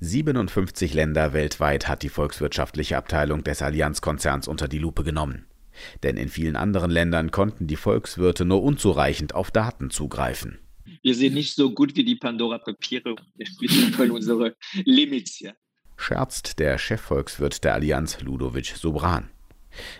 57 Länder weltweit hat die volkswirtschaftliche Abteilung des Allianz-Konzerns unter die Lupe genommen. Denn in vielen anderen Ländern konnten die Volkswirte nur unzureichend auf Daten zugreifen. Wir sind nicht so gut wie die Pandora-Papiere. Wir können unsere Limits hier. Scherzt der Chefvolkswirt der Allianz, Ludovic Sobran.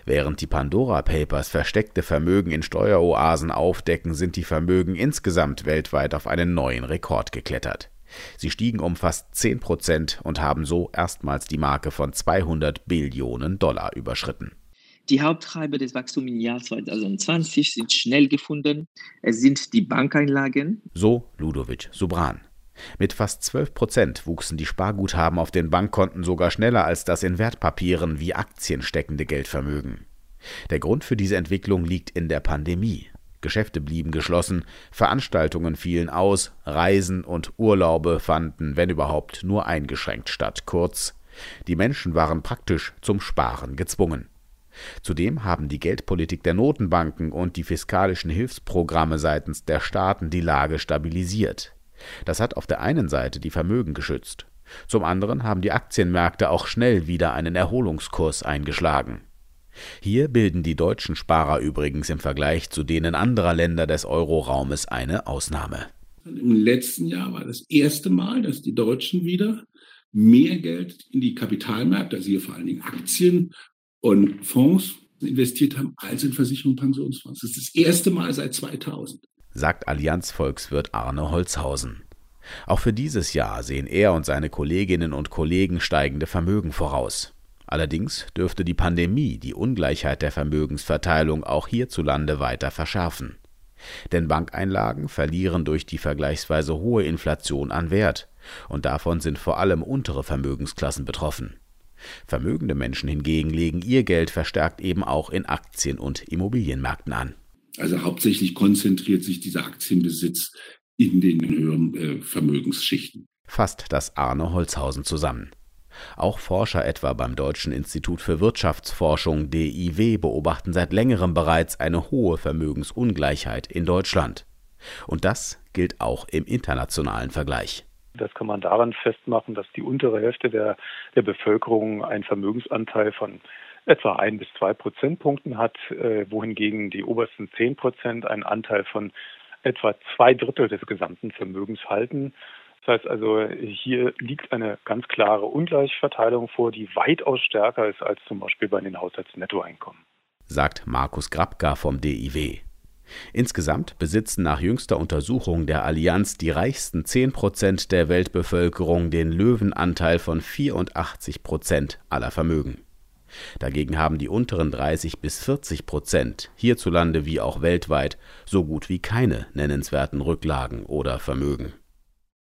Während die Pandora Papers versteckte Vermögen in Steueroasen aufdecken, sind die Vermögen insgesamt weltweit auf einen neuen Rekord geklettert. Sie stiegen um fast 10 Prozent und haben so erstmals die Marke von 200 Billionen Dollar überschritten. Die Haupttreiber des Wachstums im Jahr 2020 sind schnell gefunden. Es sind die Bankeinlagen. So Ludovic Subran. Mit fast 12 Prozent wuchsen die Sparguthaben auf den Bankkonten sogar schneller als das in Wertpapieren wie Aktien steckende Geldvermögen. Der Grund für diese Entwicklung liegt in der Pandemie. Geschäfte blieben geschlossen, Veranstaltungen fielen aus, Reisen und Urlaube fanden, wenn überhaupt, nur eingeschränkt statt. Kurz, die Menschen waren praktisch zum Sparen gezwungen. Zudem haben die Geldpolitik der Notenbanken und die fiskalischen Hilfsprogramme seitens der Staaten die Lage stabilisiert. Das hat auf der einen Seite die Vermögen geschützt, zum anderen haben die Aktienmärkte auch schnell wieder einen Erholungskurs eingeschlagen. Hier bilden die deutschen Sparer übrigens im Vergleich zu denen anderer Länder des Euroraumes eine Ausnahme. Im letzten Jahr war das erste Mal, dass die Deutschen wieder mehr Geld in die Kapitalmärkte, also hier vor allen Dingen Aktien und Fonds investiert haben, als in Versicherungen und Pensionsfonds. Das ist das erste Mal seit 2000. Sagt Allianz-Volkswirt Arne Holzhausen. Auch für dieses Jahr sehen er und seine Kolleginnen und Kollegen steigende Vermögen voraus. Allerdings dürfte die Pandemie die Ungleichheit der Vermögensverteilung auch hierzulande weiter verschärfen. Denn Bankeinlagen verlieren durch die vergleichsweise hohe Inflation an Wert, und davon sind vor allem untere Vermögensklassen betroffen. Vermögende Menschen hingegen legen ihr Geld verstärkt eben auch in Aktien und Immobilienmärkten an. Also hauptsächlich konzentriert sich dieser Aktienbesitz in den höheren äh, Vermögensschichten. Fasst das Arne Holzhausen zusammen. Auch Forscher etwa beim Deutschen Institut für Wirtschaftsforschung DIW beobachten seit längerem bereits eine hohe Vermögensungleichheit in Deutschland. Und das gilt auch im internationalen Vergleich. Das kann man daran festmachen, dass die untere Hälfte der, der Bevölkerung einen Vermögensanteil von etwa ein bis zwei Prozentpunkten hat, äh, wohingegen die obersten zehn Prozent einen Anteil von etwa zwei Drittel des gesamten Vermögens halten. Das heißt also, hier liegt eine ganz klare Ungleichverteilung vor, die weitaus stärker ist als zum Beispiel bei den Haushaltsnettoeinkommen. Sagt Markus Grabka vom DIW. Insgesamt besitzen nach jüngster Untersuchung der Allianz die reichsten 10 Prozent der Weltbevölkerung den Löwenanteil von 84 Prozent aller Vermögen. Dagegen haben die unteren 30 bis 40 Prozent hierzulande wie auch weltweit so gut wie keine nennenswerten Rücklagen oder Vermögen